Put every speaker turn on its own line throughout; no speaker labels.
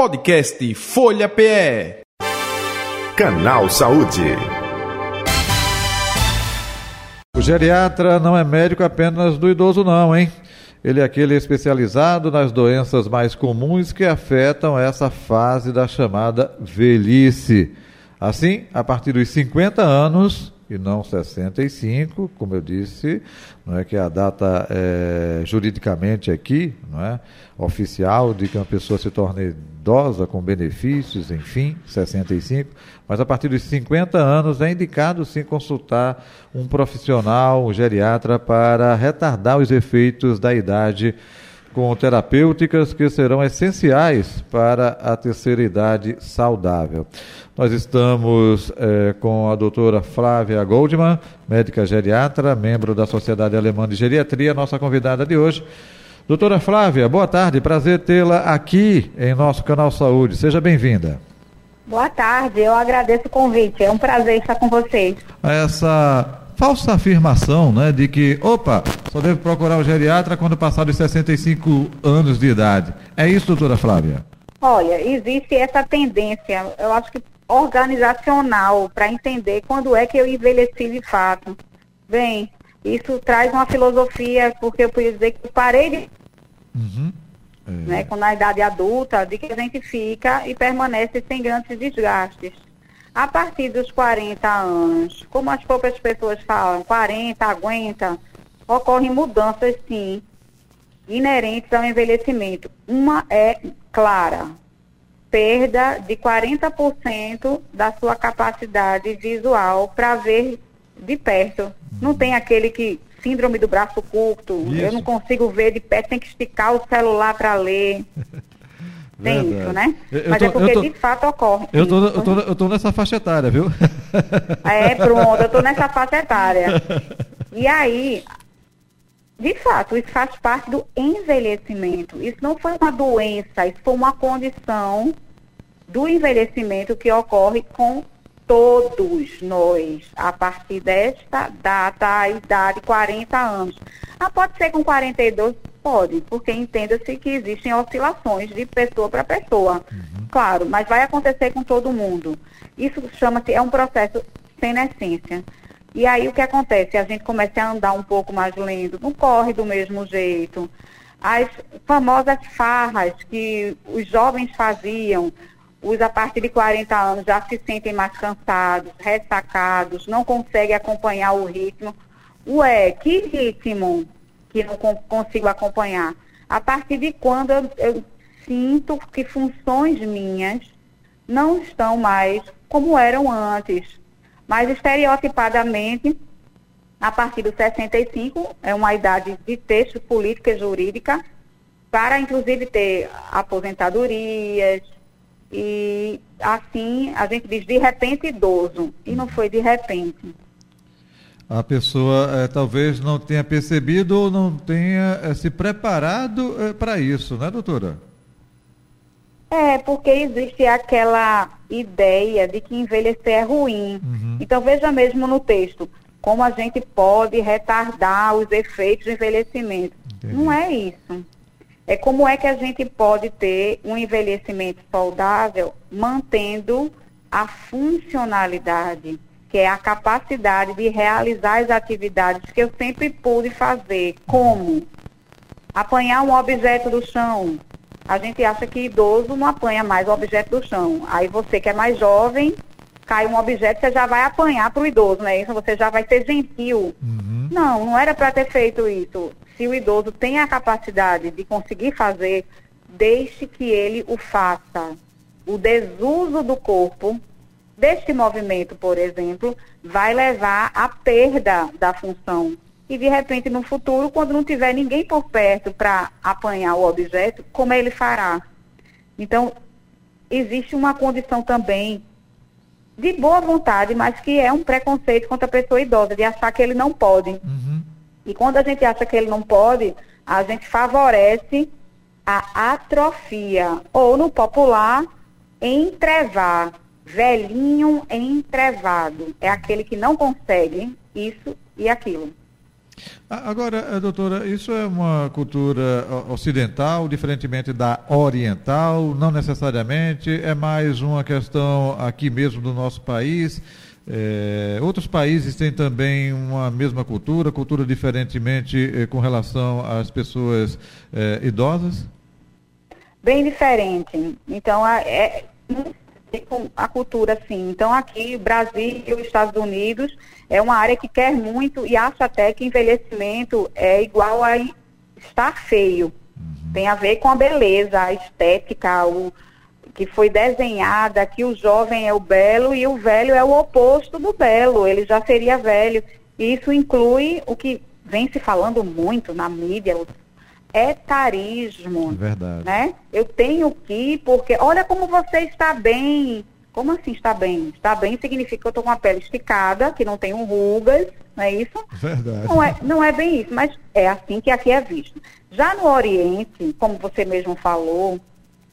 Podcast Folha PE.
Canal Saúde.
O geriatra não é médico apenas do idoso, não, hein? Ele é aquele especializado nas doenças mais comuns que afetam essa fase da chamada velhice. Assim, a partir dos 50 anos, e não 65, como eu disse, não é que a data é, juridicamente aqui, não é oficial de que uma pessoa se torne idosa com benefícios, enfim, 65, mas a partir dos 50 anos é indicado sim consultar um profissional, um geriatra para retardar os efeitos da idade com terapêuticas que serão essenciais para a terceira idade saudável. Nós estamos é, com a doutora Flávia Goldman, médica geriatra, membro da Sociedade Alemã de Geriatria, nossa convidada de hoje. Doutora Flávia, boa tarde, prazer tê-la aqui em nosso canal Saúde. Seja bem-vinda.
Boa tarde, eu agradeço o convite, é um prazer estar com vocês.
Essa falsa afirmação, né, de que, opa, só deve procurar o geriatra quando passar dos 65 anos de idade. É isso, doutora Flávia?
Olha, existe essa tendência, eu acho que organizacional, para entender quando é que eu envelheci de fato. Bem, isso traz uma filosofia, porque eu podia dizer que parei de. Uhum. É. Né, com a idade adulta, de que a gente fica e permanece sem grandes desgastes. A partir dos 40 anos, como as poucas pessoas falam, 40, aguenta, ocorrem mudanças, sim, inerentes ao envelhecimento. Uma é clara, perda de 40% da sua capacidade visual para ver de perto. Não tem aquele que síndrome do braço curto, Isso. eu não consigo ver de perto, tem que esticar o celular para ler. Tem Verdade. isso, né? Eu, Mas é tô, é porque tô, de fato ocorre.
Eu tô, eu, tô, eu tô nessa faixa etária, viu?
É, pronto, eu tô nessa faixa etária. E aí, de fato, isso faz parte do envelhecimento. Isso não foi uma doença, isso foi uma condição do envelhecimento que ocorre com todos nós, a partir desta data, a idade 40 anos. Ah, pode ser com 42? Pode, porque entenda-se que existem oscilações de pessoa para pessoa. Uhum. Claro, mas vai acontecer com todo mundo. Isso chama-se, é um processo sem essência. E aí o que acontece? A gente começa a andar um pouco mais lento, não corre do mesmo jeito. As famosas farras que os jovens faziam, os a partir de 40 anos já se sentem mais cansados, ressacados, não conseguem acompanhar o ritmo. Ué, que ritmo? que não consigo acompanhar. A partir de quando eu, eu sinto que funções minhas não estão mais como eram antes. Mas estereotipadamente, a partir dos 65, é uma idade de texto política e jurídica, para inclusive ter aposentadorias, e assim a gente diz de repente idoso, e não foi de repente
a pessoa é, talvez não tenha percebido ou não tenha é, se preparado é, para isso, né, doutora?
É, porque existe aquela ideia de que envelhecer é ruim. Uhum. Então, veja mesmo no texto, como a gente pode retardar os efeitos do envelhecimento. Entendi. Não é isso. É como é que a gente pode ter um envelhecimento saudável mantendo a funcionalidade que é a capacidade de realizar as atividades que eu sempre pude fazer, como apanhar um objeto do chão. A gente acha que idoso não apanha mais o objeto do chão. Aí você que é mais jovem, cai um objeto, você já vai apanhar para o idoso, né? Isso você já vai ser gentil. Uhum. Não, não era para ter feito isso. Se o idoso tem a capacidade de conseguir fazer, deixe que ele o faça. O desuso do corpo deste movimento, por exemplo, vai levar à perda da função. E de repente, no futuro, quando não tiver ninguém por perto para apanhar o objeto, como ele fará? Então, existe uma condição também de boa vontade, mas que é um preconceito contra a pessoa idosa, de achar que ele não pode. Uhum. E quando a gente acha que ele não pode, a gente favorece a atrofia, ou no popular, entrevar velhinho entrevado. É aquele que não consegue isso e aquilo.
Agora, eh, doutora, isso é uma cultura ocidental, diferentemente da oriental? Não necessariamente, é mais uma questão aqui mesmo do nosso país. É, outros países têm também uma mesma cultura, cultura diferentemente é, com relação às pessoas idosas?
Bem diferente. Então, é, a cultura, sim. Então, aqui, Brasil e os Estados Unidos é uma área que quer muito e acha até que envelhecimento é igual a estar feio. Uhum. Tem a ver com a beleza, a estética, o que foi desenhada, que o jovem é o belo e o velho é o oposto do belo, ele já seria velho. E isso inclui o que vem se falando muito na mídia, o etarismo.
Verdade.
Né? Eu tenho que, porque olha como você está bem. Como assim está bem? Está bem significa que eu estou com a pele esticada, que não tenho rugas, não é isso?
Verdade.
Não é, não é bem isso, mas é assim que aqui é visto. Já no Oriente, como você mesmo falou,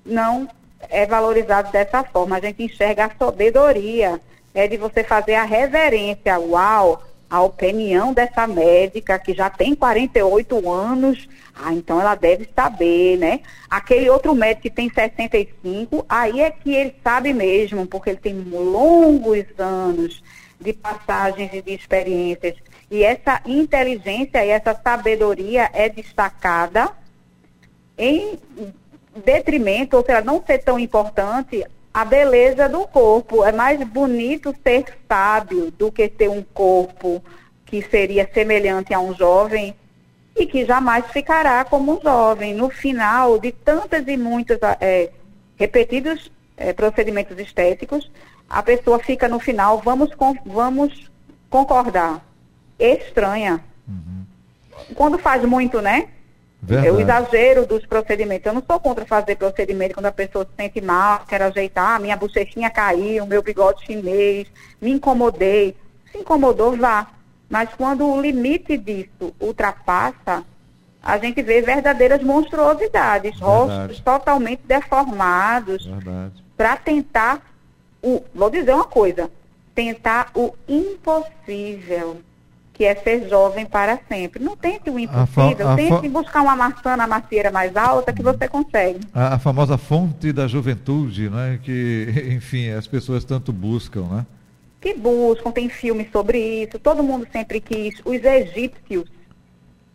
não é valorizado dessa forma. A gente enxerga a sabedoria, é de você fazer a reverência. Uau, a opinião dessa médica que já tem 48 anos, ah, então ela deve saber, né? Aquele outro médico que tem 65, aí é que ele sabe mesmo, porque ele tem longos anos de passagens e de experiências. E essa inteligência e essa sabedoria é destacada em detrimento, ou seja, não ser tão importante a beleza do corpo. É mais bonito ser sábio do que ter um corpo que seria semelhante a um jovem e que jamais ficará como um jovem. No final de tantas e muitos é, repetidos é, procedimentos estéticos, a pessoa fica no final, vamos, com, vamos concordar, estranha. Uhum. Quando faz muito, né? Verdade. É o exagero dos procedimentos. Eu não sou contra fazer procedimento quando a pessoa se sente mal, quer ajeitar, minha bochechinha caiu, meu bigode chinês, me incomodei. Se incomodou, vá. Mas quando o limite disso ultrapassa, a gente vê verdadeiras monstruosidades, Verdade. rostos totalmente deformados, para tentar o, vou dizer uma coisa, tentar o impossível que é ser jovem para sempre. Não tente o impossível, tente buscar uma maçã na macieira mais alta que você consegue.
A, a, famosa fonte da juventude, né? que, enfim, as pessoas tanto buscam, né?
Que buscam, tem filmes sobre isso, todo mundo sempre quis. Os egípcios,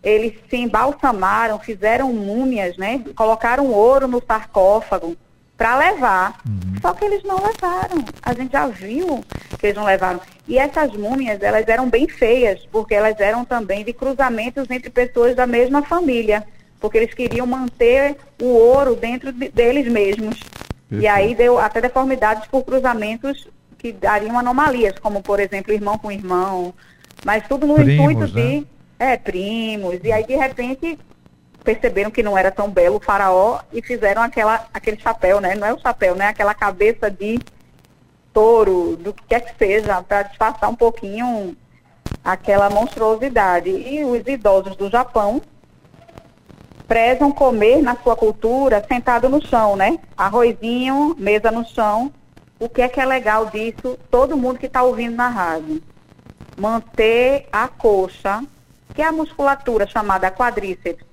eles se embalsamaram, fizeram múmias, né? Colocaram ouro no sarcófago para levar. Uhum. Só que eles não levaram. A gente já viu que eles não levaram. E essas múmias, elas eram bem feias, porque elas eram também de cruzamentos entre pessoas da mesma família, porque eles queriam manter o ouro dentro de, deles mesmos. Perfeito. E aí deu até deformidades por cruzamentos que dariam anomalias, como por exemplo irmão com irmão, mas tudo no primos, intuito né? de é, primos. E aí de repente perceberam que não era tão belo o faraó e fizeram aquela, aquele chapéu, né? Não é o chapéu, né? Aquela cabeça de touro, do que quer que seja, para disfarçar um pouquinho aquela monstruosidade. E os idosos do Japão prezam comer na sua cultura sentado no chão, né? Arrozinho, mesa no chão. O que é que é legal disso? Todo mundo que está ouvindo na rádio. Manter a coxa, que é a musculatura chamada quadríceps,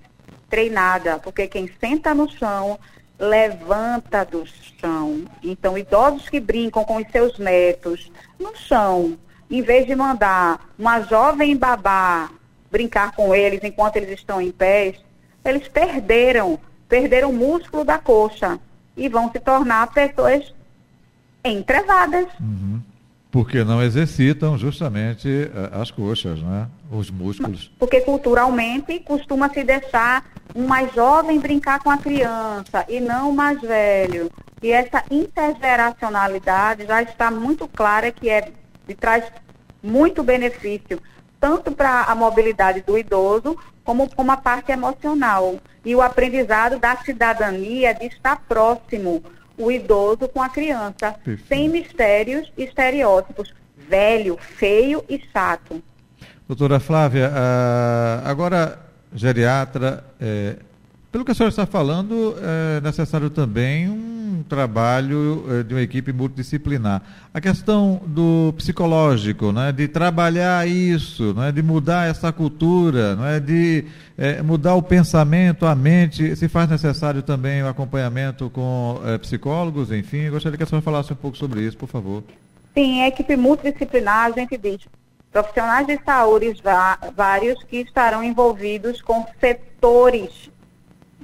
treinada, porque quem senta no chão levanta do chão. Então, idosos que brincam com os seus netos no chão, em vez de mandar uma jovem babá brincar com eles enquanto eles estão em pés, eles perderam, perderam o músculo da coxa e vão se tornar pessoas entrevadas.
Uhum. Porque não exercitam justamente eh, as coxas, né? os músculos.
Porque culturalmente costuma se deixar um mais jovem brincar com a criança e não o mais velho. E essa intergeracionalidade já está muito clara que é de traz muito benefício, tanto para a mobilidade do idoso, como como a parte emocional. E o aprendizado da cidadania de estar próximo o idoso com a criança, Perfeito. sem mistérios e estereótipos. Velho, feio e chato.
Doutora Flávia, agora geriatra, é, Pelo que a senhora está falando, é necessário também um trabalho é, de uma equipe multidisciplinar. A questão do psicológico, né, de trabalhar isso, né, de mudar essa cultura, né, de é, mudar o pensamento, a mente, se faz necessário também o acompanhamento com é, psicólogos, enfim. Gostaria que a senhora falasse um pouco sobre isso, por favor.
Sim, a equipe multidisciplinar, a gente diz profissionais de saúde vários que estarão envolvidos com setores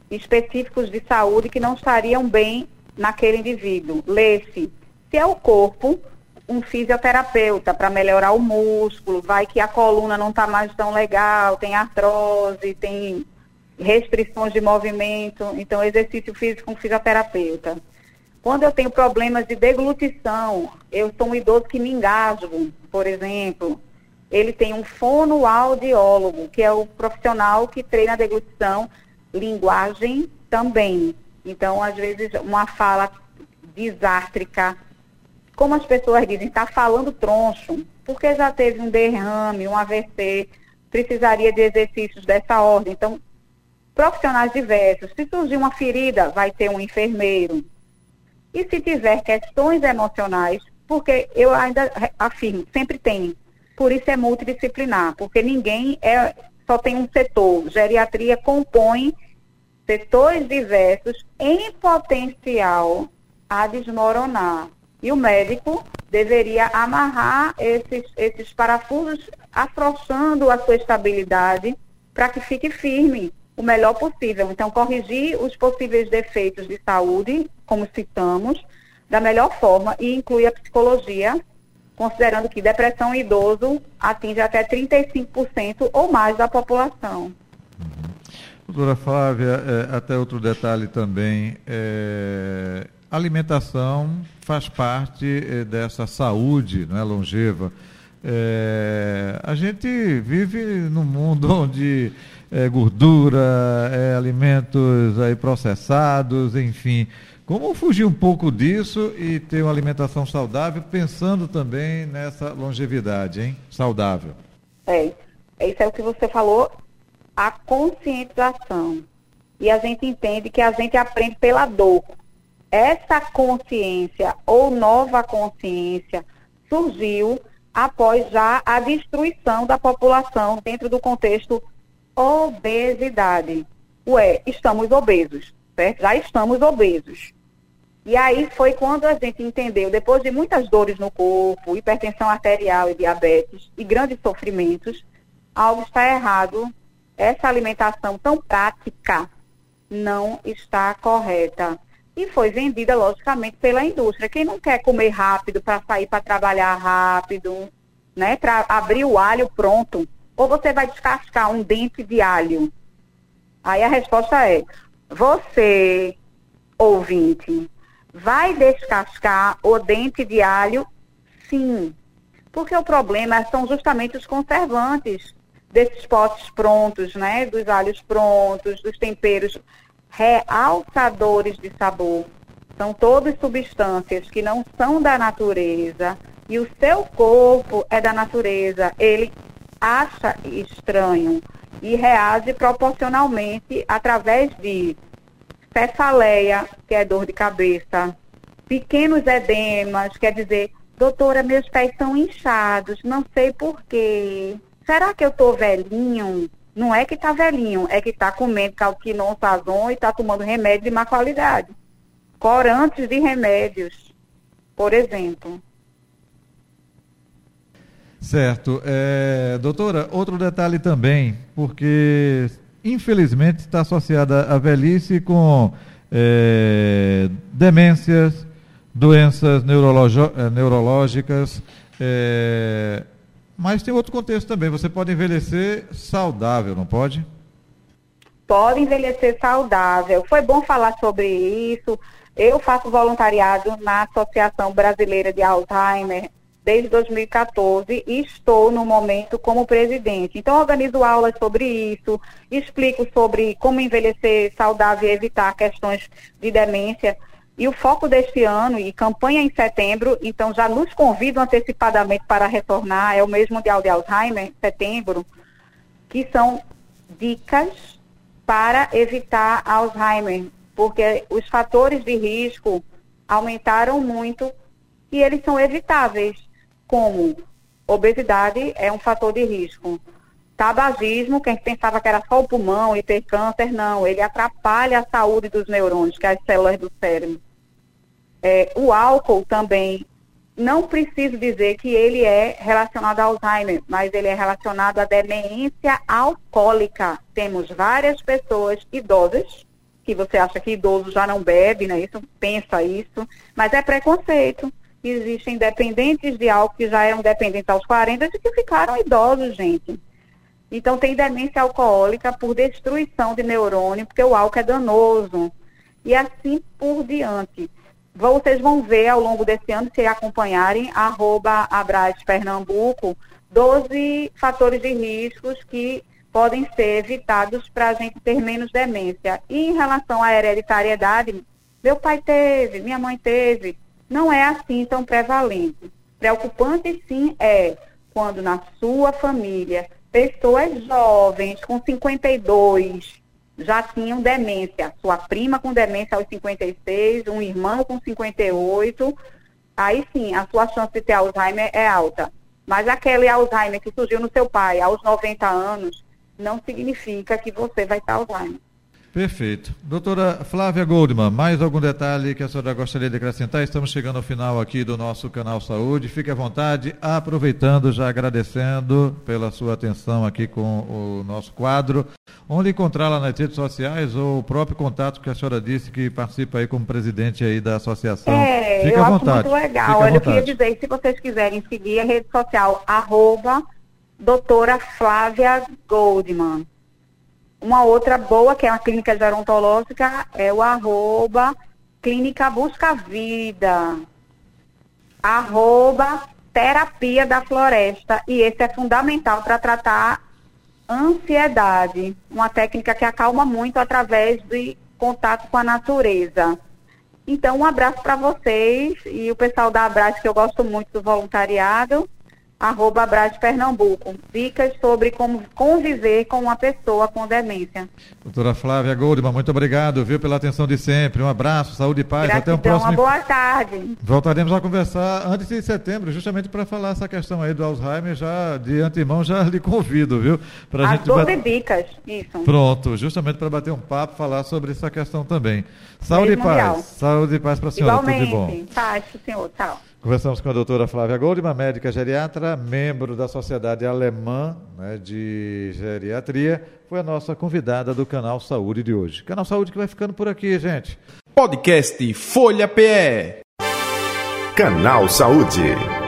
específicos de saúde que não estariam bem naquele indivíduo. Lê-se, se é o corpo, um fisioterapeuta para melhorar o músculo, vai que a coluna não está mais tão legal, tem artrose, tem restrições de movimento, então exercício físico com fisioterapeuta. Quando eu tenho problemas de deglutição, eu sou um idoso que me engasgo, por exemplo, ele tem um fonoaudiólogo, que é o profissional que treina a deglutição, linguagem também. Então, às vezes, uma fala desástrica, como as pessoas dizem, está falando troncho, porque já teve um derrame, um AVC, precisaria de exercícios dessa ordem. Então, profissionais diversos. Se surgir uma ferida, vai ter um enfermeiro. E se tiver questões emocionais, porque eu ainda afirmo, sempre tem por isso é multidisciplinar, porque ninguém é, só tem um setor. Geriatria compõe setores diversos em potencial a desmoronar. E o médico deveria amarrar esses, esses parafusos, afrouxando a sua estabilidade para que fique firme o melhor possível. Então, corrigir os possíveis defeitos de saúde, como citamos, da melhor forma e inclui a psicologia considerando que depressão idoso atinge até 35% ou mais da população.
Uhum. Doutora Flávia, é, até outro detalhe também, é, alimentação faz parte é, dessa saúde não é, longeva. É, a gente vive num mundo onde é gordura, é alimentos aí processados, enfim. Como fugir um pouco disso e ter uma alimentação saudável, pensando também nessa longevidade, hein? Saudável.
É, isso é o que você falou, a conscientização. E a gente entende que a gente aprende pela dor. Essa consciência ou nova consciência surgiu após já a destruição da população dentro do contexto obesidade. Ué, estamos obesos, certo? Já estamos obesos. E aí foi quando a gente entendeu, depois de muitas dores no corpo, hipertensão arterial e diabetes e grandes sofrimentos, algo está errado. Essa alimentação tão prática não está correta. E foi vendida, logicamente, pela indústria. Quem não quer comer rápido para sair para trabalhar rápido, né? Para abrir o alho pronto. Ou você vai descascar um dente de alho? Aí a resposta é: você, ouvinte, Vai descascar o dente de alho? Sim. Porque o problema são justamente os conservantes desses potes prontos, né? Dos alhos prontos, dos temperos realçadores de sabor. São todas substâncias que não são da natureza e o seu corpo é da natureza. Ele acha estranho e reage proporcionalmente através de cefaleia, que é dor de cabeça, pequenos edemas, quer dizer, doutora, meus pés estão inchados, não sei porquê. Será que eu estou velhinho? Não é que está velhinho, é que está comendo calquinon, sazon e está tomando remédio de má qualidade. Corantes de remédios, por exemplo.
Certo. É, doutora, outro detalhe também, porque infelizmente, está associada à velhice com é, demências, doenças eh, neurológicas, é, mas tem outro contexto também. Você pode envelhecer saudável, não pode?
Pode envelhecer saudável. Foi bom falar sobre isso. Eu faço voluntariado na Associação Brasileira de Alzheimer desde 2014 e estou no momento como presidente. Então, organizo aulas sobre isso, explico sobre como envelhecer saudável e evitar questões de demência. E o foco deste ano, e campanha em setembro, então já nos convidam antecipadamente para retornar, é o mesmo Mundial de Alzheimer, setembro, que são dicas para evitar Alzheimer, porque os fatores de risco aumentaram muito e eles são evitáveis, como obesidade é um fator de risco. Tabagismo, quem pensava que era só o pulmão e ter câncer, não, ele atrapalha a saúde dos neurônios, que é as células do cérebro. É, o álcool também, não preciso dizer que ele é relacionado ao Alzheimer, mas ele é relacionado à demência alcoólica. Temos várias pessoas idosas, que você acha que idoso já não bebe, né? Isso, pensa isso, mas é preconceito. Existem dependentes de álcool que já eram dependentes aos 40 e que ficaram idosos, gente. Então, tem demência alcoólica por destruição de neurônio, porque o álcool é danoso. E assim por diante. Vocês vão ver ao longo desse ano, se acompanharem, arroba Abras Pernambuco, 12 fatores de riscos que podem ser evitados para a gente ter menos demência. E em relação à hereditariedade, meu pai teve, minha mãe teve, não é assim tão prevalente. Preocupante sim é quando na sua família pessoas jovens com 52 já tinham demência. Sua prima com demência aos 56, um irmão com 58. Aí sim, a sua chance de ter Alzheimer é alta. Mas aquele Alzheimer que surgiu no seu pai aos 90 anos não significa que você vai ter Alzheimer.
Perfeito. Doutora Flávia Goldman, mais algum detalhe que a senhora gostaria de acrescentar? Estamos chegando ao final aqui do nosso canal Saúde. Fique à vontade, aproveitando, já agradecendo pela sua atenção aqui com o nosso quadro. Onde encontrá-la nas redes sociais ou o próprio contato que a senhora disse que participa aí como presidente aí da associação?
É, Fique eu à vontade. acho muito legal. Olha, eu queria dizer, se vocês quiserem seguir a rede social, arroba doutora Flávia Goldman uma outra boa, que é uma clínica gerontológica, é o arroba clínica busca vida, arroba terapia da floresta, e esse é fundamental para tratar ansiedade, uma técnica que acalma muito através de contato com a natureza. Então, um abraço para vocês e o pessoal da Abraço, que eu gosto muito do voluntariado arroba Abraço Pernambuco. Dicas sobre como conviver com uma pessoa com demência.
Doutora Flávia Goldman, muito obrigado, viu, pela atenção de sempre. Um abraço, saúde e paz.
Gratidão,
Até um próximo.
Uma boa tarde.
Voltaremos a conversar antes de setembro, justamente para falar essa questão aí do Alzheimer. Já de antemão já lhe convido, viu?
Pra As gente 12 bat... dicas, isso.
Pronto, justamente para bater um papo, falar sobre essa questão também. Saúde e paz. Mundial. Saúde e paz para a senhora.
Igualmente.
Tudo de bom.
Paz, senhor. Tchau.
Conversamos com a doutora Flávia Goldman, médica geriatra, membro da Sociedade Alemã né, de Geriatria. Foi a nossa convidada do Canal Saúde de hoje. Canal Saúde que vai ficando por aqui, gente.
Podcast Folha PE.
Canal Saúde.